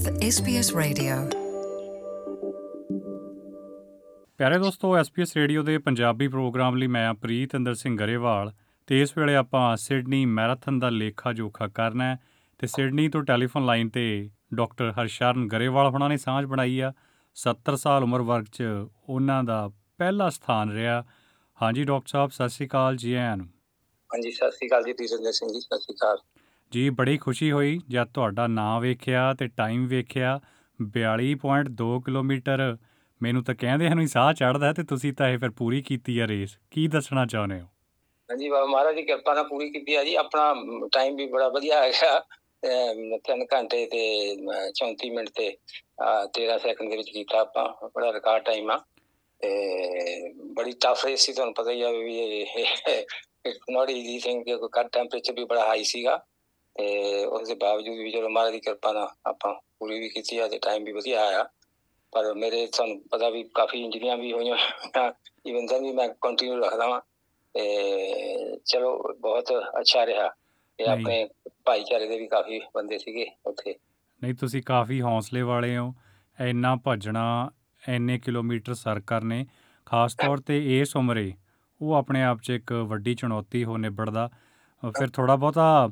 with SBS Radio. ਪਿਆਰੇ ਦੋਸਤੋ SPS radio ਦੇ ਪੰਜਾਬੀ ਪ੍ਰੋਗਰਾਮ ਲਈ ਮੈਂ ਪ੍ਰੀਤ ਅੰਦਰ ਸਿੰਘ ਗਰੇਵਾਲ ਤੇ ਇਸ ਵੇਲੇ ਆਪਾਂ ਸਿਡਨੀ ਮੈਰਾਥਨ ਦਾ ਲੇਖਾ ਜੋਖਾ ਕਰਨਾ ਹੈ ਤੇ ਸਿਡਨੀ ਤੋਂ ਟੈਲੀਫੋਨ ਲਾਈਨ ਤੇ ਡਾਕਟਰ ਹਰਸ਼ਰਨ ਗਰੇਵਾਲ ਹੁਣਾਂ ਨੇ ਸਾਂਝ ਬਣਾਈ ਆ। 70 ਸਾਲ ਉਮਰ ਵਰਗ 'ਚ ਉਹਨਾਂ ਦਾ ਪਹਿਲਾ ਸਥਾਨ ਰਿਹਾ। ਹਾਂਜੀ ਡਾਕਟਰ ਸਾਹਿਬ ਸਤਿ ਸ਼੍ਰੀ ਅਕਾਲ ਜੀ ਆਇਆਂ ਨੂੰ ਹਾਂਜੀ ਸਤਿ ਸ੍ਰੀ ਅਕਾਲ ਜੀ ਤੀਰੰਦਰ ਸਿੰਘ ਜੀ ਸਤਿ ਸ੍ਰੀ ਅਕਾਲ। ਜੀ ਬੜੀ ਖੁਸ਼ੀ ਹੋਈ ਜਦ ਤੁਹਾਡਾ ਨਾਮ ਵੇਖਿਆ ਤੇ ਟਾਈਮ ਵੇਖਿਆ 42.2 ਕਿਲੋਮੀਟਰ ਮੈਨੂੰ ਤਾਂ ਕਹਿੰਦੇ ਹਨ ਵੀ ਸਾਹ ਚੜਦਾ ਤੇ ਤੁਸੀਂ ਤਾਂ ਇਹ ਫਿਰ ਪੂਰੀ ਕੀਤੀ ਆ ਰੇਸ ਕੀ ਦੱਸਣਾ ਚਾਹੁੰਦੇ ਹੋ ਹਾਂਜੀ ਬਾਬਾ ਮਹਾਰਾਜ ਦੀ ਕਿਰਪਾ ਨਾਲ ਪੂਰੀ ਕੀਤੀ ਆ ਜੀ ਆਪਣਾ ਟਾਈਮ ਵੀ ਬੜਾ ਵਧੀਆ ਹੈਗਾ ਅਮ ਤਿੰਨ ਘੰਟੇ ਤੇ ਅਮ 34 ਮਿੰਟ ਤੇ ਅਹ 13 ਸੈਕਿੰਡ ਦੇ ਵਿੱਚ ਕੀਤਾ ਆਪਾਂ ਬੜਾ ਰਿਕਾਰਡ ਟਾਈਮ ਆ ਤੇ ਬੜੀ ਟਫ ਰੇਸ ਸੀ ਤੁਹਾਨੂੰ ਪਤਾ ਹੀ ਆ ਵੀ ਇਹ ਨੋਟ ਈਜ਼ੀ ਥਿੰਗ ਕਿ ਕੱਟ ਟੈਂਪਰੇਚਰ ਵੀ ਬੜਾ ਹਾਈ ਸੀਗਾ ਤੇ ਉਸ ਦੇ ਬਾਵਜੂਦ ਵੀ ਜਦੋਂ ਮਹਾਰਾਜ ਦੀ ਕਿਰਪਾ ਨਾਲ ਆਪਾਂ ਪੂਰੀ ਵੀ ਕੀਤੀ ਆ ਤੇ ਟਾਈਮ ਵੀ ਵਧੀਆ ਆਇਆ। ਪਰ ਮੇਰੇ ਤੁਹਾਨੂੰ ਪਤਾ ਵੀ ਕਾਫੀ ਇੰਜਰੀਆਂ ਵੀ ਹੋਈਆਂ ਇਵਨ ਤਾਂ ਵੀ ਮੈਂ ਕੰਟੀਨਿਊ ਰੱਖਦਾ ਵਾਂ। ਤੇ ਚਲੋ ਬਹੁਤ ਅੱਛਾ ਰਿਹਾ। ਤੇ। ਆਪਣੇ ਭਾਈਚਾਰੇ ਦੇ ਵੀ ਕਾਫੀ ਬੰਦੇ ਸੀਗੇ ਉੱਥੇ। ਨਹੀਂ ਤੁਸੀਂ ਕਾਫੀ ਹੌਸਲੇ ਵਾਲੇ ਹੋ। ਇੰਨਾ ਭੱਜਣਾ ਇੰਨੇ ਕਿਲੋਮੀਟਰ ਸਰ ਕਰਨੇ ਖਾਸ ਤੌਰ ਤੇ ਇਸ ਉਮਰੇ ਉਹ ਆਪਣੇ ਆਪ 'ਚ ਇੱਕ ਵੱਡੀ ਚੁਣੌਤੀ ਹੋ ਨਿਬੜਦਾ। ਫਿਰ ਥੋੜਾ ਬਹੁਤਾ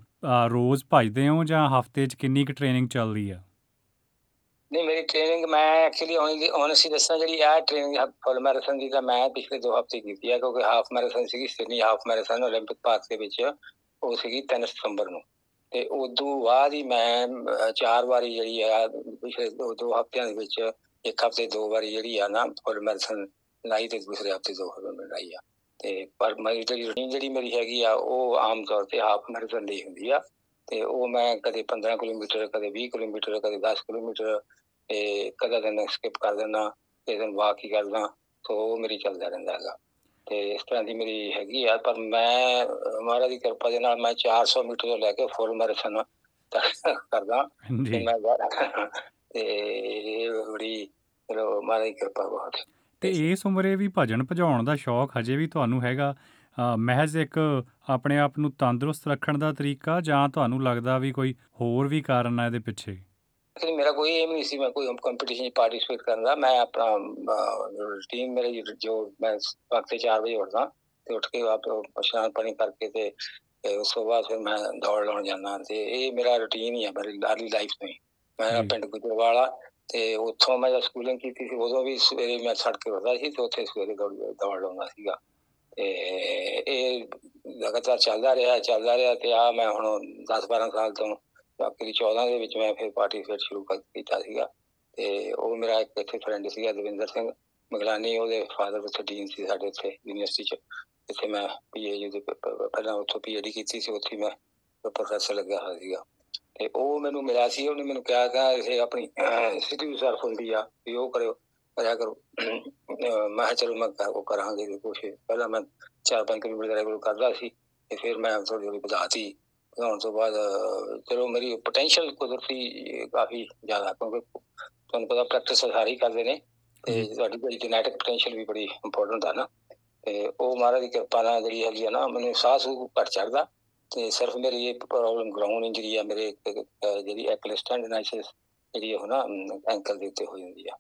ਰੋਜ਼ ਭੱਜਦੇ ਹੋ ਜਾਂ ਹਫਤੇ 'ਚ ਕਿੰਨੀ ਕੁ ਟ੍ਰੇਨਿੰਗ ਚੱਲਦੀ ਆ ਨਹੀਂ ਮੇਰੀ ਟ੍ਰੇਨਿੰਗ ਮੈਂ ਐਕਚੁਅਲੀ ਓਨੈਸਟਲੀ ਦੱਸਾਂ ਜਿਹੜੀ ਆ ਟ੍ਰੇਨਿੰਗ ਫੁੱਲ ਮੈਰਾਥਨ ਦੀ ਤਾਂ ਮੈਂ ਪਿਛਲੇ 2 ਹਫ਼ਤੇ ਕੀਤੀ ਹੈ ਕਿਉਂਕਿ ਹਾਫ ਮੈਰਾਥਨ ਸੀਗੀ ਸਿਡਨੀ ਹਾਫ ਮੈਰਾਥਨ 올림픽 ਪਾਰਕ ਦੇ ਵਿੱਚ ਉਹ ਸੀਗੀ 3 ਸਤੰਬਰ ਨੂੰ ਤੇ ਉਦੋਂ ਬਾਅਦ ਹੀ ਮੈਂ ਅਹ, ਚਾਰ ਵਾਰੀ ਜਿਹੜੀ ਆ ਪਿਛਲੇ ਦੋ ਦੋ ਹਫ਼ਤਿਆਂ ਦੇ ਵਿੱਚ ਇੱਕ ਹਫ਼ਤੇ ਦੋ ਵਾਰੀ ਜਿਹੜੀ ਆ ਨਾ ਫੁੱਲ ਮੈਰਾਥਨ ਲਾਈ ਤੇ ਦੂਸਰੇ ਹਫ਼ਤੇ ਦੋ ਫੁੱਲ ਲਾਈ ਆ ਤੇ ਪਰ ਮੇਰੀ ਜਿਹੜੀ ਰੂਟੀਨ ਜਿਹੜੀ ਮੇਰੀ ਹੈਗੀ ਆ ਉਹ ਆਮ ਤੌਰ ਤੇ ਹਾਫ ਮੈਰਾਥਨ ਲਈ ਹੁੰਦੀ ਆ। ਤੇ ਉਹ ਮੈਂ ਕਦੇ 15 ਕਿਲੋਮੀਟਰ ਕਦੇ 20 ਕਿਲੋਮੀਟਰ ਕਦੇ 10 ਕਿਲੋਮੀਟਰ ਤੇ ਕਦੇ ਦਿਨ ਸਕਿਪ ਕਰ ਦਿੰਦਾ ਤੇ ਦਿਨ ਵਾਕ ਹੀ ਕਰਦਾ ਸੋ ਉਹ ਮੇਰੀ ਚੱਲਦਾ ਰਹਿੰਦਾ ਹੈਗਾ। ਤੇ ਇਸ ਤਰ੍ਹਾਂ ਦੀ ਮੇਰੀ ਹੈਗੀ ਆ ਪਰ ਮੈਂ ਮਹਾਰਾਜ ਦੀ ਕਿਰਪਾ ਦੇ ਨਾਲ ਮੈਂ 400 ਮੀਟਰ ਤੋਂ ਲੈ ਕੇ ਫੁੱਲ ਮੈਰਾਥਨ ਤੱਕ ਕਰਦਾ ਤੇ ਜੀ ਮੈਂ ਤੇ ਇਹ ਬੜੀ ਮਹਾਰਾਜ ਦੀ ਕਿਰਪਾ ਬਹੁਤ। ਹੈ। ਤੇ ਇਸ ਉਮਰੇ ਵੀ ਭਜਨ ਭਜਾਉਣ ਦਾ ਸ਼ੌਕ ਹਜੇ ਵੀ ਤੁਹਾਨੂੰ ਹੈਗਾ। ਮਹਿਜ਼ ਇੱਕ ਆਪਣੇ ਆਪ ਨੂੰ ਤੰਦਰੁਸਤ ਰੱਖਣ ਦਾ ਤਰੀਕਾ ਜਾਂ ਤੁਹਾਨੂੰ ਲੱਗਦਾ ਵੀ ਕੋਈ ਹੋਰ ਵੀ ਕਾਰਨ ਆ ਇਹਦੇ ਪਿੱਛੇ? ਲੇਕਿਨ ਮੇਰਾ ਕੋਈ ਏਮ ਨਹੀਂ ਸੀ ਮੈਂ ਕੋਈ ਕੰਪੀਟੀਸ਼ਨ 'ਚ ਪਾਰਟਿਸਿਪੇਟ ਕਰਨ ਦਾ। ਮੈਂ ਆਪਣਾ ਰੂਟੀਨ ਮੇਰੇ ਜੋ ਮੈਂ ਵਕਤ 4 ਵਜੇ ਉੱਠਦਾ ਤੇ ਉੱਠ ਕੇ ਆਪ ਇਸ਼ਨਾਨ ਪਾਣੀ ਕਰਕੇ ਤੇ ਤੇ ਉਸ ਤੋਂ ਬਾਅਦ ਫਿਰ ਮੈਂ ਦੌੜ ਲਾਉਣ ਜਾਂਦਾ। ਤੇ ਇਹ ਮੇਰਾ ਰੂਟੀਨ ਹੀ ਹੈ ਮੇਰੀ ਲਾਈਫ ਤੋਂ ਹੀ। ਮੈਂ। ਪਿੰਡ ਗੁਜਰਵਾਲਾ ਤੇ ਉੱਥੋਂ ਮੈਂ ਜਦ ਸਕੂਲਿੰਗ ਕੀਤੀ ਸੀ, ਉਦੋਂ ਵੀ ਸਵੇਰੇ ਮੈਂ ਸੜਕ ਤੇ ਉੱਠਦਾ ਸੀ ਤੇ ਉੱਥੇ ਸਵੇਰੇ ਦੌੜ ਦੌੜ ਲਾਉਂਦਾ ਸੀਗਾ। ਤੇ ਇਹ ਲਗਾਤਾਰ ਚੱਲਦਾ ਰਿਹਾ ਚੱਲਦਾ ਰਿਹਾ ਤੇ ਆ ਮੈਂ ਹੁਣ 10 12 ਸਾਲ ਤੋਂ, ਬਾਕੀ 14 ਦੇ ਵਿੱਚ ਮੈਂ ਫਿਰ ਪਾਰਟੀਸਪੇਟ ਸ਼ੁਰੂ ਕਰ ਕੀਤਾ ਸੀਗਾ। ਤੇ ਉਹ ਮੇਰਾ ਇੱਕ ਇੱਥੇ ਫਰੈਂਡ ਸੀਗਾ ਦਵਿੰਦਰ ਸਿੰਘ ਮਗਲਾਨੀ, ਉਹਦੇ ਫਾਦਰ ਉੱਥੇ ਡੀਨ ਸੀ ਸਾਡੇ ਉੱਥੇ ਯੂਨੀਵਰਸਿਟੀ ਚ। ਜਿੱਥੇ ਮੈਂ ਪੀਏਯੂ ਦੇ ਪ- ਪ- ਪਹਿਲਾਂ ਉੱਥੋਂ ਪੀਐਚਡੀ ਕੀਤੀ ਸੀ, ਉੱਥੇ ਮੈਂ ਪ੍ਰੋਫੈਸਰ ਲੱਗਿਆ ਹੋਇਆ ਸੀਗਾ। ਤੇ ਉਹ ਮੈਨੂੰ ਮਿਲਿਆ ਸੀ ਉਹਨੇ ਮੈਨੂੰ ਕਿਹਾ ਕਿ ਇਹ ਆਪਣੀ ਸਿਟੀ ਸਰਫ ਹੁੰਦੀ ਆ ਵੀ ਉਹ ਕਰਿਓ ਕਰਿਆ ਕਰੋ। ਮੈਂ ਚਲੋ ਮੈਂ ਕਰ- ਉਹ ਕਰਾਂਗੇ ਵੀ ਕੋਸ਼ਿਸ਼ ਪਹਿਲਾਂ ਮੈਂ 4-5 ਕਿਲੋਮੀਟਰ ਰੈਗੂਲਰ ਕਰਦਾ ਸੀ ਤੇ ਫਿਰ ਮੈਂ ਥੋੜੀ ਥੋੜੀ ਵਧਾਤੀ। ਵਧਾਉਣ ਤੋਂ ਬਾਅਦ ਚਲੋ ਮੇਰੀ ਪੋਟੈਂਸ਼ੀਅਲ ਕੁਦਰਤੀ ਕਾਫੀ ਜ਼ਿਆਦਾ ਕਿਉਂਕਿ ਤੁਹਾਨੂੰ ਪਤਾ ਪ੍ਰੈਕਟਿਸ ਸਾਰੇ ਕਰਦੇ ਨੇ ਤੇ। ਤੁਹਾਡੀ ਜਿਹੜੀ ਜੈਨੇਟਿਕ ਪੋਟੈਂਸ਼ੀਅਲ ਵੀ ਬੜੀ ਇੰਪੋਰਟੈਂਟ ਆ ਨਾ। ਤੇ ਉਹ ਮਹਾਰਾਜ ਦੀ ਕਿਰਪਾ ਨਾਲ ਜਿਹੜੀ ਹੈਗੀ ਆ ਨਾ ਮੈਨੂੰ ਸਾਹ ਸੂ ਘੱਟ ਚੜਦਾ ਤੇ ਸਿਰਫ ਮੇਰੀ ਇਹ ਪ੍ਰੋਬਲਮ ਗਰਾਊਂਡ ਇੰਜਰੀ ਆ ਮੇਰੇ ਇੱਕ- ਇੱਕ, ਅਹ, ਜਿਹੜੀ ਐਕਲਿਸ ਟੈਂਡਨਾਈਸਿਸ ਜਿਹੜੀ ਉਹ ਨਾ ਐਂਕਲ ਦੇ ਉੱਤੇ ਹੋ ਜਾਂਦੀ ਆ।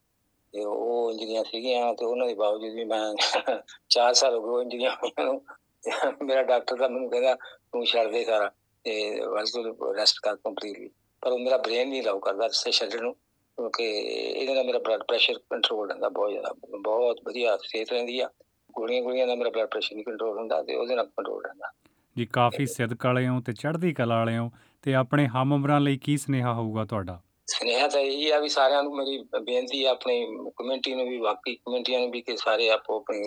ਤੇ ਉਹ ਇੰਜਰੀਆਂ ਸੀਗੀਆਂ ਤੇ ਉਹਨਾਂ ਦੇ ਬਾਵਜੂਦ ਵੀ ਮੈਂ 4 ਸਾਲ ਹੋ ਗਏ ਉਹ ਇੰਜਰੀਆਂ ਹੋਈਆਂ ਨੂੰ। ਤੇ ਮੇਰਾ ਡਾਕਟਰ ਦਾ ਮੈਨੂੰ ਕਹਿੰਦਾ ਤੂੰ ਛੱਡ ਦੇ ਸਾਰਾ ਤੇ ਬਸ ਤੂੰ ਰੈਸਟ ਕਰ ਕੰਪਲੀਟਲੀ ਪਰ ਉਹ ਮੇਰਾ ਬ੍ਰੇਨ ਨਹੀਂ ਲਾਉ ਕਰਦਾ ਸੇ ਛੱਡਣ ਨੂੰ ਕਿਉਂਕਿ ਇਹਦੇ ਨਾਲ ਮੇਰਾ ਬਲੱਡ ਪ੍ਰੈਸ਼ਰ ਕੰਟਰੋਲ ਰਹਿੰਦਾ ਬਹੁਤ ਜ਼ਿਆਦਾ। ਬਹੁਤ ਵਧੀਆ ਸਿਹਤ ਰਹਿੰਦੀ ਆ। ਗੋਲੀਆਂ ਗੋਲੀਆਂ ਨਾਲ ਮੇਰਾ ਬਲੱਡ ਪ੍ਰੈਸ਼ਰ ਨਹੀਂ ਕੰਟਰੋਲ ਹੁੰਦਾ ਤੇ ਉਹਦੇ ਨਾਲ ਕੰਟਰੋਲ ਰਹਿੰਦਾ। ਜੀ ਕਾਫੀ ਸਿਦਕ ਵਾਲੇ ਹੋ ਤੇ ਚੜ੍ਹਦੀ ਕਲਾ ਵਾਲੇ ਹੋ ਤੇ ਆਪਣੇ ਹਮ ਉਮਰਾਂ ਲਈ ਕੀ ਸੁਨੇਹਾ ਹੋਊਗਾ ਤੁਹਾਡਾ? ਸੁਨੇਹਾ ਤਾਂ ਇਹੀ ਆ ਵੀ ਸਾਰਿਆਂ ਨੂੰ ਮੇਰੀ ਬੇਨਤੀ ਆ, ਆਪਣੀ ਕਮਿਊਨਿਟੀ ਨੂੰ ਵੀ, ਬਾਕੀ ਕਮਿਊਨਿਟੀਆਂ ਨੂੰ ਵੀ ਕਿ ਸਾਰੇ ਆਪੋ ਆਪਣੀ,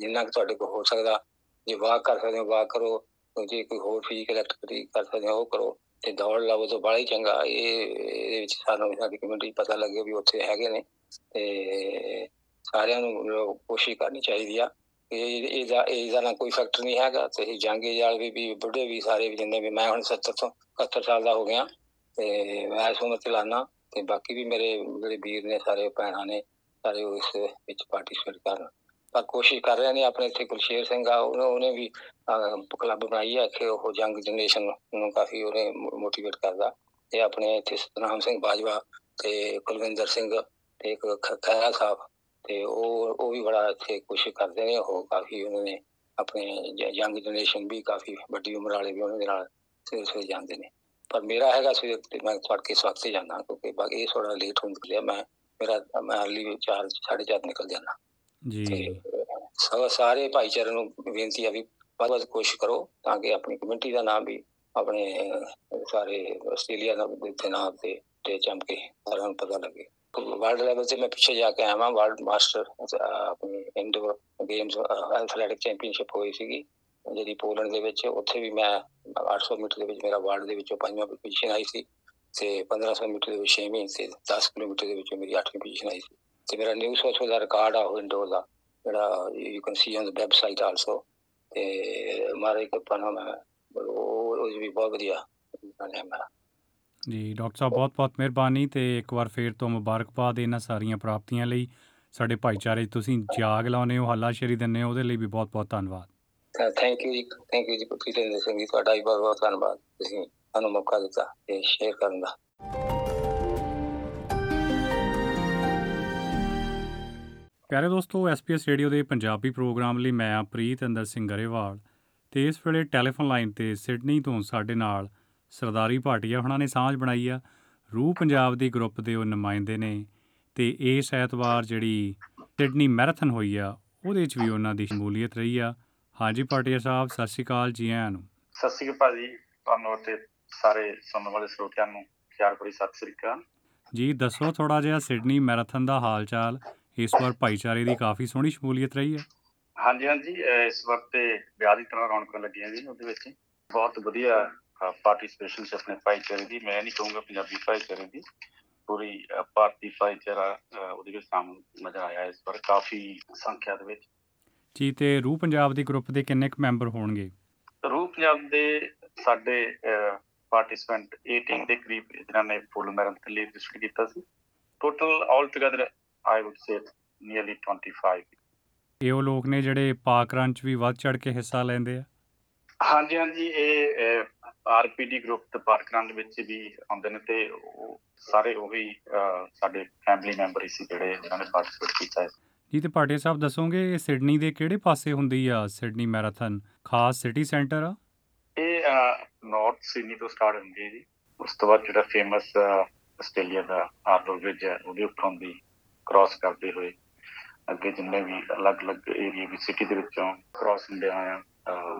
ਜਿੰਨਾ ਕੁ ਤੁਹਾਡੇ ਕੋਲ ਹੋ ਸਕਦਾ, ਜੇ ਵਾਕ ਕਰ ਸਕਦੇ ਹੋ, ਵਾਕ ਕਰੋ ਜੇ ਕੋਈ ਹੋਰ ਫਿਜ਼ੀਕਲ ਐਕਟੀਵਿਟੀ ਕਰ ਸਕਦੇ ਹੋ, ਉਹ ਕਰੋ, ਤੇ ਦੌੜ ਲਾਓ ਤਾਂ ਬੜਾ ਹੀ ਚੰਗਾ, ਇਹ, ਇਹਦੇ ਵਿੱਚ ਸਾਨੂੰ ਸਾਡੀ ਕਮਿਊਨਿਟੀ ਪਤਾ ਲੱਗੇ ਵੀ ਉੱਥੇ ਹੈਗੇ ਨੇ, ਤੇ ਸਾਰਿਆਂ ਨੂੰ ਲੋ- ਕੋਸ਼ਿਸ਼ ਕਰਨੀ ਚਾਹੀਦੀ ਆ। ਇਹ ਇਹਦਾ ਇਹਦਾ ਨਾ ਕੋਈ ਫੈਕਟਰ ਨਹੀਂ ਹੈਗਾ। ਤੇ ਇਹ ਜਾਂਗੇ ਜਾਲ ਵੀ ਵੀ ਬੁੱਢੇ ਵੀ ਸਾਰੇ ਵੀ ਜਿੰਨੇ ਵੀ, ਮੈਂ ਹੁਣ 70 ਤੋਂ 71 ਸਾਲ ਦਾ ਹੋ ਗਿਆ। ਤੇ ਮੈਂ ਇਸ ਉਮਰ ਚਲਾਨਾ ਤੇ ਬਾਕੀ ਵੀ ਮੇਰੇ ਜਿਹੜੇ ਵੀਰ ਨੇ, ਸਾਰੇ ਭੈਣਾਂ ਨੇ, ਸਾਰੇ ਉਸ ਵਿੱਚ ਪਾਰਟਿਸਿਪੇਟ ਕਰਨ। ਪਰ ਕੋਸ਼ਿਸ਼ ਕਰ ਰਹੇ ਨੇ ਆਪਣੇ ਇੱਥੇ ਗੁਲਸ਼ੇਰ ਸਿੰਘ ਆ, ਉਹਨੇ ਉਹਨੇ ਵੀ ਕਲੱਬ ਬਣਾਈ ਹੈ ਕਿ ਉਹ ਯੰਗ ਜਨਰੇਸ਼ਨ ਨੂੰ ਕਾਫੀ ਉਹਨੇ ਮੋਟੀਵੇਟ ਕਰਦਾ। ਤੇ ਆਪਣੇ ਇੱਥੇ ਸਤਨਾਮ ਸਿੰਘ ਬਾਜਵਾ ਤੇ ਕੁਲਵਿੰਦਰ ਸਿੰਘ ਤੇ ਇੱਕ ਖ- ਖਹਿਰਾ ਸਾਹਿਬ ਤੇ ਉਹ ਉਹ ਵੀ ਬੜਾ ਇੱਥੇ ਕੋਸ਼ਿਸ਼ ਕਰਦੇ ਨੇ ਉਹ ਕਾਫੀ ਉਹਨਾਂ ਨੇ ਆਪਣੇ ਯੰਗ ਜਨਰੇਸ਼ਨ ਵੀ ਕਾਫੀ ਵੱਡੀ ਉਮਰ ਵਾਲੇ ਵੀ ਉਹਨਾਂ ਦੇ ਨਾਲ ਸਵੇਰੇ ਸਵੇਰੇ ਜਾਂਦੇ ਨੇ। ਪਰ ਮੇਰਾ ਹੈਗਾ ਸਵੇਰੇ ਤੇ ਮੈਂ ਤੜਕੇ ਸਵਖਤੇ ਤੇ ਜਾਂਦਾ ਕਿਉਂਕਿ ਬਾਕੀ ਇਹ ਥੋੜਾ ਲੇਟ ਹੋਣ ਲਿਆ ਮੈਂ ਮੇਰਾ ਮੈਂ ਅਰਲੀ 4 4:30 ਨਿਕਲ ਜਾਂਦਾ। ਜੀ। ਸਭ ਸਾਰੇ ਭਾਈਚਾਰੇ ਨੂੰ ਬੇਨਤੀ ਆ ਵੀ ਵੱਧ ਕੋਸ਼ਿਸ਼ ਕਰੋ ਤਾਂ ਕਿ ਆਪਣੀ ਕਮਿਊਨਿਟੀ ਦਾ ਨਾਮ ਵੀ ਆਪਣੇ ਸਾਰੇ ਆਸਟ੍ਰੇਲੀਆ ਦਾ ਦੇ ਨਾਮ ਤੇ ਤੇ ਚਮਕੇ ਸਾਰਿਆਂ ਨੂੰ ਪਤਾ ਲੱਗੇ। ਵਰਲਡ ਲੈਵਲ ਤੇ ਮੈਂ ਪਿੱਛੇ ਜਾ ਕੇ ਆਇਆ ਵਾਂ ਵਰਲਡ ਮਾਸਟਰ ਆਪਣੀ ਇੰਡੋਰ ਗੇਮਸ ਐਥਲੈਟਿਕ ਚੈਂਪੀਅਨਸ਼ਿਪ ਹੋਈ ਸੀਗੀ ਜਿਹੜੀ ਪੋਲੈਂਡ ਦੇ ਵਿੱਚ ਉੱਥੇ ਵੀ ਮੈਂ 800 ਮੀਟਰ ਦੇ ਵਿੱਚ ਮੇਰਾ ਵਰਲਡ ਦੇ ਵਿੱਚੋਂ ਪੰਜਵਾਂ ਪੋਜੀਸ਼ਨ ਆਈ ਸੀ ਤੇ 1500 ਮੀਟਰ ਦੇ ਵਿੱਚ ਛੇਵੀਂ ਤੇ 10 ਕਿਲੋਮੀਟਰ ਦੇ ਵਿੱਚੋਂ ਮੇਰੀ 8ਵੀਂ ਪੋਜੀਸ਼ਨ ਆਈ ਸੀ ਤੇ ਮੇਰਾ ਨਿਊ ਸਾਊਥ ਦਾ ਰਿਕਾਰਡ ਆ ਉਹ ਇੰਡੋਰ ਦਾ ਜਿਹੜਾ you can see on the website also ਤੇ ਮਾਰੇ ਕਿਰਪਾ ਨਾਲ ਮੈਂ ਉਹ ਉਹ ਵੀ ਬਹੁਤ ਵਧੀਆ ਬਣਿਆ ਮੇਰਾ ਜੀ ਡਾਕਟਰ ਸਾਹਿਬ ਬਹੁਤ ਬਹੁਤ ਮਿਹਰਬਾਨੀ ਤੇ ਇੱਕ ਵਾਰ ਫੇਰ ਤੋਂ ਮੁਬਾਰਕਬਾਦ ਇਹਨਾਂ ਸਾਰੀਆਂ ਪ੍ਰਾਪਤੀਆਂ ਲਈ। ਸਾਡੇ ਭਾਈਚਾਰੇ ਤੁਸੀਂ ਜਾਗ ਲਾਉਂਦੇ ਹੋ ਹੱਲਾਸ਼ੇਰੀ ਦਿੰਦੇ ਹੋ ਉਹਦੇ ਲਈ ਵੀ ਬਹੁਤ ਬਹੁਤ ਧੰਨਵਾਦ। Thank you ji thank you ji Preetinder Singh ਜੀ ਤੁਹਾਡਾ ਵੀ ਬਹੁਤ ਬਹੁਤ ਧੰਨਵਾਦ। ਤੁਸੀਂ ਸਾਨੂੰ ਮੌਕਾ ਦਿੱਤਾ ਤੇ ਸ਼ੇਅਰ ਕਰਨ ਦਾ। ਪਿਆਰੇ ਦੋਸਤੋ ਐਸਪੀਐਸ ਰੇਡੀਓ ਦੇ ਪੰਜਾਬੀ ਪ੍ਰੋਗਰਾਮ ਲਈ ਮੈਂ ਆ ਪ੍ਰੀਤ ਅੰਦਰ ਸਿੰਘ ਗਰੇਵਾਲ ਤੇ ਇਸ ਵੇਲੇ ਟੈਲੀਫੋਨ ਲਾਈਨ ਤੇ ਸਿਡਨੀ ਤੋਂ ਸਾਡੇ ਨਾਲ ਸਰਦਾਰੀ ਭਾਟੀਆ ਹੁਣਾਂ ਨੇ ਸਾਂਝ ਬਣਾਈ ਆ। ਰੂਹ ਪੰਜਾਬ ਦੀ ਗਰੁੱਪ ਦੇ ਉਹ ਨੁਮਾਇੰਦੇ ਨੇ ਤੇ ਇਸ ਐਤਵਾਰ ਜਿਹੜੀ ਸਿਡਨੀ ਮੈਰਾਥਨ ਹੋਈ ਆ ਉਹਦੇ 'ਚ ਵੀ ਉਹਨਾਂ ਦੀ ਸ਼ਮੂਲੀਅਤ ਰਹੀ ਆ। ਹਾਂਜੀ ਭਾਟੀਆ ਸਾਹਿਬ ਸਤਿ ਸ਼੍ਰੀ ਅਕਾਲ ਜੀ ਆਇਆਂ ਨੂੰ। ਸਤਿ ਸ਼੍ਰੀ ਅਕਾਲ ਭਾਜੀ ਤੁਹਾਨੂੰ ਤੇ ਸਾਰੇ ਸੁਣਨ ਵਾਲੇ ਸਰੋਤਿਆਂ ਨੂੰ ਪਿਆਰ ਭਰੀ ਸਤਿ ਸ਼੍ਰੀ ਅਕਾਲ। ਜੀ ਦੱਸੋ ਥੋੜਾ ਜਿਹਾ ਸਿਡਨੀ ਮੈਰਾਥਨ ਦਾ ਹਾਲ ਚਾਲ ਇਸ ਵਾਰ ਭਾਈਚਾਰੇ ਦੀ ਕਾਫੀ ਸੋਹਣੀ ਸ਼ਮੂਲੀਅਤ ਰਹੀ ਹੈ ਹਾਂਜੀ ਹਾਂਜੀ ਇਸ ਵਕਤ ਤੇ ਵਿਆਹ ਦੀ ਤਰ੍ਹਾਂ ਰੌਣਕਾਂ ਲੱਗੀਆਂ ਜੀ ਉਹਦੇ ਵਿੱਚ। ਬਹੁਤ ਵਧੀਆ ਪਾਰਟਿਸਿਪੇਸ਼ਨ ਸੀ ਆਪਣੇ ਭਾਈਚਾਰੇ ਦੀ ਮੈਂ ਨਹੀਂ ਕਹੂੰਗਾ ਪੰਜਾਬੀ ਭਾਈਚਾਰੇ ਦੀ ਪੂਰੀ ਭਾਰਤੀ ਭਾਈਚਾਰਾ ਉਹਦੇ ਵਿੱਚ ਸਾਹਮਣੇ ਨਜ਼ਰ ਆਇਆ ਇਸ ਵਾਰ ਕਾਫੀ ਸੰਖਿਆ ਦੇ ਵਿੱਚ। ਜੀ ਤੇ ਰੂਹ ਪੰਜਾਬ ਦੀ ਗਰੁੱਪ ਦੇ ਕਿੰਨੇ ਕੁ ਮੈਂਬਰ ਹੋਣਗੇ? ਰੂਹ ਪੰਜਾਬ ਦੇ ਸਾਡੇ ਪਾਰਟਿਸਪੈਂਟ 18 ਦੇ ਕਰੀਬ ਜਿਨ੍ਹਾਂ ਨੇ ਫੁੱਲ ਮੈਰਾਥਨ ਲਈ ਰਜਿਸਟਰ ਕੀਤਾ ਸੀ। Total all together I would say nearly 25 ਇਹ ਉਹ ਲੋਕ ਨੇ ਜਿਹੜੇ ਪਾਕ ਰਨ 'ਚ ਵੀ ਵੱਧ ਚੜ ਕੇ ਹਿੱਸਾ ਲੈਂਦੇ ਆ? ਹਾਂਜੀ ਹਾਂਜੀ ਇਹ ਆਰਪੀਡੀ ਗਰੁੱਪ ਤੇ ਪਾਰਕਰਾਂ ਦੇ ਵਿੱਚ ਵੀ ਆਉਂਦੇ ਨੇ ਤੇ ਉਹ ਸਾਰੇ ਉਹੀ ਸਾਡੇ ਫੈਮਿਲੀ ਮੈਂਬਰ ਹੀ ਸੀ ਜਿਹੜੇ ਜਿਨ੍ਹਾਂ ਨੇ ਪਾਰਟਿਸਿਪੇਟ ਕੀਤਾ ਹੈ। ਜੀ ਤੇ ਭਾਟੀਆ ਸਾਹਿਬ ਦੱਸੋਗੇ ਇਹ ਸਿਡਨੀ ਦੇ ਕਿਹੜੇ ਪਾਸੇ ਹੁੰਦੀ ਆ ਸਿਡਨੀ ਮੈਰਾਥਨ? ਖਾਸ ਸਿਟੀ ਸੈਂਟਰ ਆ? ਇਹ ਨਾਰਥ ਸਿਡਨੀ ਤੋਂ ਸਟਾਰਟ ਹੁੰਦੀ ਜੀ। ਉਸ ਤੋਂ ਬਾਅਦ ਜਿਹੜਾ ਫੇਮਸ ਆਸਟ੍ਰੇਲੀਆ ਦਾ ਹਾਰਬਰ ਬ੍ਰਿਜ ਹੈ ਉਹਦੇ ਉੱਪਰੋਂ ਦੀ ਕ੍ਰਾਸ ਕਰਦੇ ਹੋਏ। ਅੱਗੇ ਜਿੰਨੇ ਵੀ ਅਲੱਗ-ਅਲੱਗ ਏਰੀਆ ਵੀ ਸਿਟੀ ਦੇ ਵਿੱਚੋਂ ਕ੍ਰਾਸ ਹੁੰਦੇ ਆ।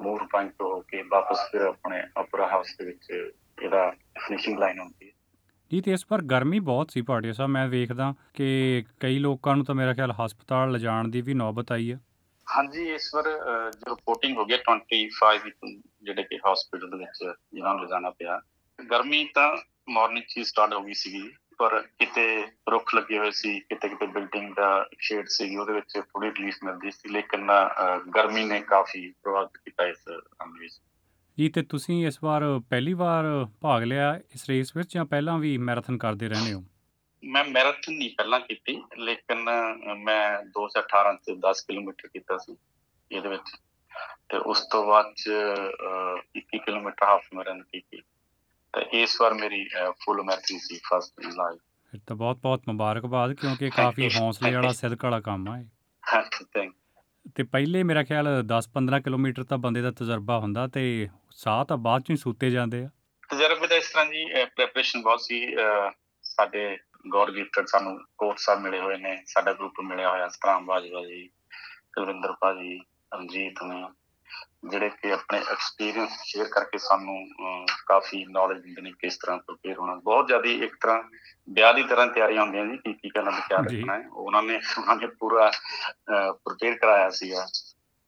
ਮੂਰ ਪੁਆਇੰਟ ਤੋਂ ਹੋ ਕੇ ਵਾਪਸ ਫਿਰ ਆਪਣੇ ਅਪਰਾ ਹਾਊਸ ਦੇ ਵਿੱਚ ਇਹਦਾ ਫਿਨਿਸ਼ਿੰਗ ਲਾਈਨ ਹੁੰਦੀ ਹੈ। ਜੀ ਤੇ ਇਸ ਵਾਰ ਗਰਮੀ ਬਹੁਤ ਸੀ ਭਾਟੀਆ ਸਾਹਿਬ। ਮੈਂ ਵੇਖਦਾ ਕਿ ਕਈ ਲੋਕਾਂ ਨੂੰ ਤਾਂ ਮੇਰਾ ਖਿਆਲ ਹਸਪਤਾਲ ਲਿਜਾਣ ਦੀ ਵੀ ਨੌਬਤ ਆਈ ਆ ਹਾਂਜੀ ਇਸ ਵਾਰ ਜੋ ਰਿਪੋਰਟਿੰਗ ਹੋ ਗਿਆ 25 ਜਿਹੜੇ ਕਿ ਹਸਪੀਟਲ ਦੇ ਵਿੱਚ ਜਿਨ੍ਹਾਂ ਨੂੰ ਲਿਜਾਣਾ ਪਿਆ। ਗਰਮੀ ਤਾਂ ਮਾਰਨਿੰਗ ਚ ਸਟਾਰਟ ਹੋ ਗਈ ਸੀਗੀ। ਪਰ ਕਿਤੇ ਰੁੱਖ ਲੱਗੇ ਹੋਏ ਸੀ ਕਿਤੇ ਕਿਤੇ ਬਿਲਡਿੰਗ ਦਾ ਸ਼ੇਡ ਸੀਗੀ ਉਹਦੇ ਵਿੱਚ ਥੋੜੀ ਰਿਲੀਫ ਮਿਲਦੀ ਸੀ ਲੇਕਿਨ ਗਰਮੀ ਨੇ ਕਾਫੀ ਪ੍ਰਭਾਵਿਤ ਕੀਤਾ ਇਸ ਕੰਮ ਵਿੱਚ। ਜੀ ਤੇ ਤੁਸੀਂ ਇਸ ਵਾਰ ਪਹਿਲੀ ਵਾਰ ਭਾਗ ਲਿਆ ਇਸ ਰੇਸ ਵਿੱਚ ਜਾਂ ਪਹਿਲਾਂ ਵੀ ਮੈਰਾਥਨ ਕਰਦੇ ਰਹਿੰਦੇ ਹੋ? ਮੈਂ ਮੈਰਾਥਨ ਨਹੀਂ ਪਹਿਲਾਂ ਕੀਤੀ ਲੇਕਿਨ ਮੈਂ 2018 ਚ 10 ਕਿਲੋਮੀਟਰ ਕੀਤਾ ਸੀ ਇਹਦੇ ਵਿੱਚ। ਤੇ ਉਸ ਤੋਂ ਬਾਅਦ ਚ ਅਹ, 21 ਕਿਲੋਮੀਟਰ ਹਾਫ ਮੈਰਾਥਨ ਕੀਤੀ। ਤੇ ਇਸ ਵਾਰ ਮੇਰੀ ਫੁੱਲ ਮੈਰਾਥਨ ਸੀ ਫਸਟ ਲਾਈਫ ਫਿਰ ਤਾਂ ਬਹੁਤ ਬਹੁਤ ਮੁਬਾਰਕਬਾਦ ਕਿਉਂਕਿ ਕਾਫੀ. ਹੌਸਲੇ ਵਾਲਾ. ਸਿਦਕ ਵਾਲਾ ਕੰਮ ਆ ਇਹ ਤੇ ਪਹਿਲੇ ਮੇਰਾ ਖਿਆਲ 10-15 ਕਿਲੋਮੀਟਰ ਤਾਂ ਬੰਦੇ ਦਾ ਤਜਰਬਾ ਹੁੰਦਾ ਤੇ ਸਾਹ ਤਾਂ ਬਾਅਦ ਚੋਂ ਹੀ ਸੂਤੇ ਜਾਂਦੇ ਆ ਤਜਰਬੇ ਦਾ ਇਸ ਤਰ੍ਹਾਂ ਜੀ ਪ੍ਰੈਪਰੇਸ਼ਨ ਬਹੁਤ ਸੀ ਸਾਡੇ ਗੌਰ ਗਿਫਟਡ ਸਾਨੂੰ ਕੋਚ ਸਾਹਿਬ ਮਿਲੇ ਹੋਏ ਨੇ ਸਾਡਾ ਗਰੁੱਪ ਮਿਲਿਆ ਹੋਇਆ ਸਤਰਾਮ ਬਾਜਵਾ ਜੀ ਕੁਲਵਿੰਦਰ ਭਾਜੀ ਰਣਜੀਤ ਨੇ ਜਿਹੜੇ ਕਿ ਆਪਣੇ ਐਕਸਪੀਰੀਅੰਸ ਸ਼ੇਅਰ ਕਰਕੇ ਸਾਨੂੰ ਕਾਫੀ ਨੌਲੇਜ ਦਿੰਦੇ ਨੇ ਕਿਸ ਤਰ੍ਹਾਂ ਪ੍ਰਪੇਅਰ ਹੋਣਾ। ਬਹੁਤ ਜ਼ਿਆਦਾ ਇੱਕ ਤਰ੍ਹਾਂ ਵਿਆਹ ਦੀ ਤਰ੍ਹਾਂ ਤਿਆਰੀਆਂ ਹੁੰਦੀਆਂ ਜੀ ਕੀ ਕੀ ਕਰਨਾ ਤੇ ਕੀ ਰੱਖਣਾ ਹੈ। ਉਹਨਾਂ ਨੇ ਉਹਨਾਂ ਨੇ ਪੂਰਾ ਪ੍ਰਪੇਅਰ ਕਰਾਇਆ ਸੀਗਾ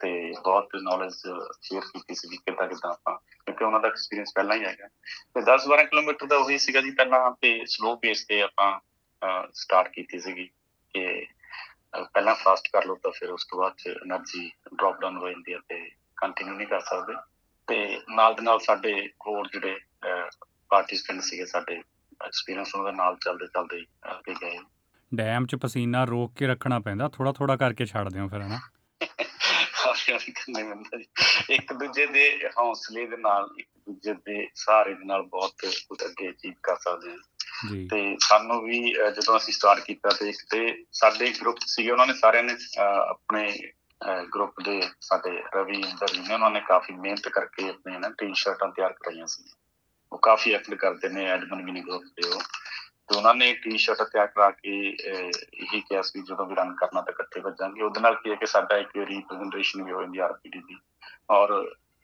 ਤੇ ਬਹੁਤ ਨੌਲੇਜ ਸ਼ੇਅਰ ਕੀਤੀ ਸੀ ਕਿਦਾਂ ਕਿਦਾਂ ਆਪਾਂ ਕਿਉਂਕਿ ਉਹਨਾਂ ਦਾ ਐਕਸਪੀਰੀਅੰਸ ਪਹਿਲਾਂ ਹੀ ਹੈਗਾ। ਤੇ 10-12 ਕਿਲੋਮੀਟਰ ਦਾ ਉਹੀ ਸੀਗਾ ਜੀ ਪਹਿਲਾਂ ਤੇ ਸਲੋ ਪੇਸ ਤੇ ਆਪਾਂ ਸਟਾਰਟ ਕੀਤੀ ਸੀਗੀ ਕਿ ਪਹਿਲਾਂ ਫਾਸਟ ਕਰ ਲਓ ਤਾਂ ਫਿਰ ਉਸ ਤੋਂ ਬਾਅਦ એનર્ਜੀ ਡ੍ਰੌਪ ਡਾਊਨ ਹੋ ਜਾਂਦੀ ਹੈ ਤੇ ਕੰਟੀਨਿਊ ਨਹੀਂ ਕਰ ਸਕਦੇ। ਤੇ ਨਾਲ ਦੇ ਨਾਲ ਸਾਡੇ ਹੋਰ ਜਿਹੜੇ ਪਾਰਟਿਸਪੈਂਟ ਸੀਗੇ ਸਾਡੇ ਐਕਸਪੀਰੀਅੰਸ ਉਹਨਾਂ ਦੇ ਨਾਲ ਚੱਲਦੇ ਚੱਲਦੇ ਅੱਗੇ ਗਏ। ਡੈਮ 'ਚ ਪਸੀਨਾ ਰੋਕ ਕੇ ਰੱਖਣਾ ਪੈਂਦਾ ਥੋੜਾ ਥੋੜਾ ਕਰਕੇ ਛੱਡ ਦਿਓ ਫਿਰ ਹਨਾ? ਇੱਕ ਦੂਜੇ ਦੇ ਹੌਸਲੇ ਦੇ ਨਾਲ ਇੱਕ ਦੂਜੇ ਦੇ ਸਹਾਰੇ ਦੇ ਨਾਲ ਬਹੁਤ ਕੁਝ ਅੱਗੇ ਅਚੀਵ ਕਰ ਸਕਦੇ ਹਾਂ। ਜੀ। ਤੇ ਸਾਨੂੰ ਵੀ ਜਦੋਂ ਅਸੀਂ ਸਟਾਰਟ ਕੀਤਾ ਤੇ ਇੱਕ ਤੇ ਸਾਡੇ ਗਰੁੱਪ ਸੀਗੇ ਉਹਨਾਂ ਨੇ ਸਾਰਿਆਂ ਨੇ ਆਪਣੇ ਗਰੁੱਪ ਦੇ ਸਾਡੇ ਰਵੀ ਇੰਦਰ ਜੀ ਨੇ ਉਹਨਾਂ ਨੇ ਕਾਫੀ ਮਿਹਨਤ ਕਰਕੇ ਆਪਣੇ ਨਾ ਟੀ-ਸ਼ਰਟਾਂ ਤਿਆਰ ਕਰਾਈਆਂ ਸੀ। ਉਹ ਕਾਫੀ ਐਫਰਟ ਕਰਦੇ ਨੇ ਐਡਮਨ ਮਿਨੀ ਗਰੁੱਪ ਦੇ ਉਹ। ਤੇ ਉਹਨਾਂ ਨੇ ਟੀ-ਸ਼ਰਟ ਤਿਆਰ ਕਰਾ ਕੇ ਅਹ, ਇਹੀ ਕਿਹਾ ਸੀ ਜਦੋਂ ਵੀ ਰਨ ਕਰਨਾ ਤਾਂ ਇਕੱਠੇ ਵੱਜਾਂਗੇ। ਉਹਦੇ ਨਾਲ ਕੀ ਹੈ ਕਿ ਸਾਡਾ ਇੱਕ ਰੀਪ੍ਰੈਜ਼ੈਂਟੇਸ਼ਨ ਵੀ ਹੋ ਜਾਂਦੀ ਆਰਪੀਡੀ ਦੀ। ਔਰ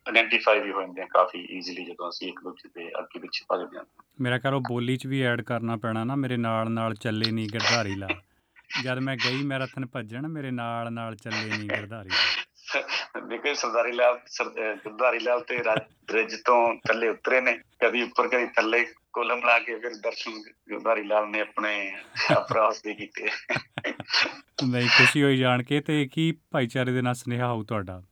ਆਇਡੈਂਟੀਫਾਈ ਵੀ ਹੋ ਜਾਂਦੇ ਆ ਕਾਫੀ ਈਜ਼ੀਲੀ ਜਦੋਂ ਅਸੀਂ ਇੱਕ ਦੂਜੇ ਦੇ ਅੱਗੇ ਪਿੱਛੇ ਭੱਜਦੇ ਹਾਂ। ਮੇਰਾ ਖਿਆਲ ਉਹ ਬੋਲੀ 'ਚ ਵੀ ਐਡ ਕਰਨਾ ਪੈਣਾ ਨਾ ਮੇਰੇ ਨਾਲ ਨਾਲ ਚੱਲੇ ਨਹੀਂ ਗਿਰਧਾਰੀ ਲਾਲ ਜਦ ਮੈਂ ਗਈ ਮੈਰਾਥਨ ਭੱਜਣ ਮੇਰੇ ਨਾਲ ਨਾਲ ਚੱਲੇ ਨਹੀਂ ਗਿਰਧਾਰੀ ਲਾਲ ਦੇਖੋ ਸਰਦਾਰੀ ਲਾਲ ਸਰਦਾਰੀ ਲਾਲ ਤੇ ਰਾਜ ਤੋਂ ਥੱਲੇ ਉਤਰੇ ਨੇ ਕਦੀ ਉੱਪਰ ਕਦੀ ਥੱਲੇ ਕੋਲਮ ਲਾ ਕੇ ਫਿਰ ਦਰਸ਼ਨ ਸਰਦਾਰੀ ਲਾਲ ਨੇ ਆਪਣੇ ਅਪਰਾਸ ਦੇ ਕੀਤੇ। ਨਹੀਂ ਖੁਸ਼ੀ ਹੋਈ ਜਾਣ ਕੇ ਤੇ ਕੀ ਭਾਈਚਾਰੇ ਦੇ ਨਾਲ ਸੁਨੇਹਾ ਹੋਊ ਤੁਹਾਡਾ?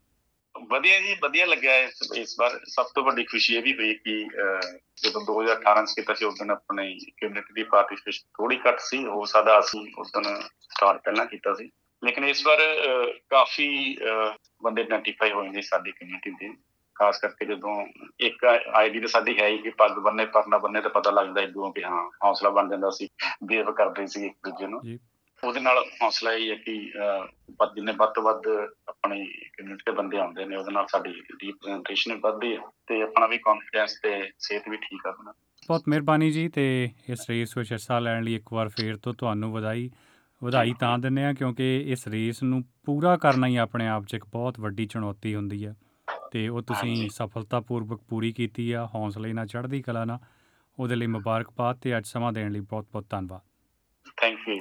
ਵਧੀਆ ਜੀ ਵਧੀਆ ਲੱਗਿਆ ਇਸ ਇਸ ਵਾਰ। ਸਭ ਤੋਂ ਵੱਡੀ ਖੁਸ਼ੀ ਇਹ ਵੀ ਹੋਈ ਕਿ ਅਹ, ਜਦੋਂ 2018 ਚ ਕੀਤਾ ਸੀ ਉਸ ਦਿਨ ਆਪਣੇ ਕਮਿਊਨਿਟੀ ਦੀ ਪਾਰਟਿਸਿਪੇਸ਼ਨ ਥੋੜੀ ਘੱਟ ਸੀ ਹੋ ਸਕਦਾ ਅਸੀਂ ਉਸ ਦਿਨ ਸਟਾਰਟ ਪਹਿਲਾਂ ਕੀਤਾ ਸੀ। ਲੇਕਿਨ ਇਸ ਵਾਰ ਅਹ, ਕਾਫੀ ਅਹ, ਬੰਦੇ ਆਇਡੈਂਟੀਫਾਈ ਹੋਏ ਨੇ ਸਾਡੀ ਕਮਿਊਨਿਟੀ ਦੇ। ਖਾਸ ਕਰਕੇ ਜਦੋਂ ਇੱਕ ਆਈਡੀ ਤਾਂ ਸਾਡੀ ਹੈ ਹੀ ਕਿ ਪੱਗ ਬੰਨੇ ਪਰਨਾ ਬੰਨੇ ਤਾਂ ਪਤਾ ਲੱਗਦਾ ਇਦੋਂ ਕਿ ਹਾਂ ਹੌਸਲਾ ਬਣ ਜਾਂਦਾ ਸੀ ਬੇਵ ਕਰਦੇ ਸੀ ਇੱਕ ਦੂਜੇ ਨੂੰ। ਜੀ। ਉਹਦੇ ਨਾਲ ਹੌਸਲਾ ਇਹ ਹੈ ਕਿ ਵੱਧ ਜਿੰਨੇ ਵੱਧ ਤੋਂ ਵੱਧ ਆਪਣੀ ਕਮਿਊਨਿਟੀ ਦੇ ਬੰਦੇ ਆਉਂਦੇ ਨੇ ਉਹਦੇ ਨਾਲ ਸਾਡੀ ਰਿਪਰੈਜ਼ੈਂਟੇਸ਼ਨ ਵੱਧਦੀ ਹੈ ਤੇ ਆਪਣਾ ਵੀ ਕੌਨਫੀਡੈਂਸ ਤੇ ਸਿਹਤ ਵੀ ਠੀਕ ਆ ਆਪਣਾ। ਬਹੁਤ ਮਿਹਰਬਾਨੀ ਜੀ ਤੇ ਇਸ ਰੇਸ ਵਿੱਚ ਹਿੱਸਾ ਲੈਣ ਲਈ ਇੱਕ ਵਾਰ ਫੇਰ ਤੋਂ ਤੁਹਾਨੂੰ ਵਧਾਈ ਵਧਾਈ ਤਾਂ ਦਿੰਦੇ ਆ ਕਿਉਂਕਿ ਇਸ ਰੇਸ ਨੂੰ ਪੂਰਾ ਕਰਨਾ ਹੀ ਆਪਣੇ ਆਪ 'ਚ ਇੱਕ ਬਹੁਤ ਵੱਡੀ ਚੁਣੌਤੀ ਹੁੰਦੀ ਹੈ ਤੇ ਉਹ ਤੁਸੀਂ। ਸਫਲਤਾਪੂਰਵਕ ਪੂਰੀ ਕੀਤੀ ਆ ਹੌਸਲੇ ਨਾਲ ਚੜ੍ਹਦੀ ਕਲਾ ਨਾਲ। ਉਹਦੇ ਲਈ ਮੁਬਾਰਕਬਾਦ ਤੇ ਅੱਜ ਸਮਾਂ ਦੇਣ ਲਈ ਬਹੁਤ ਬਹੁਤ ਧੰਨਵਾਦ। Thank you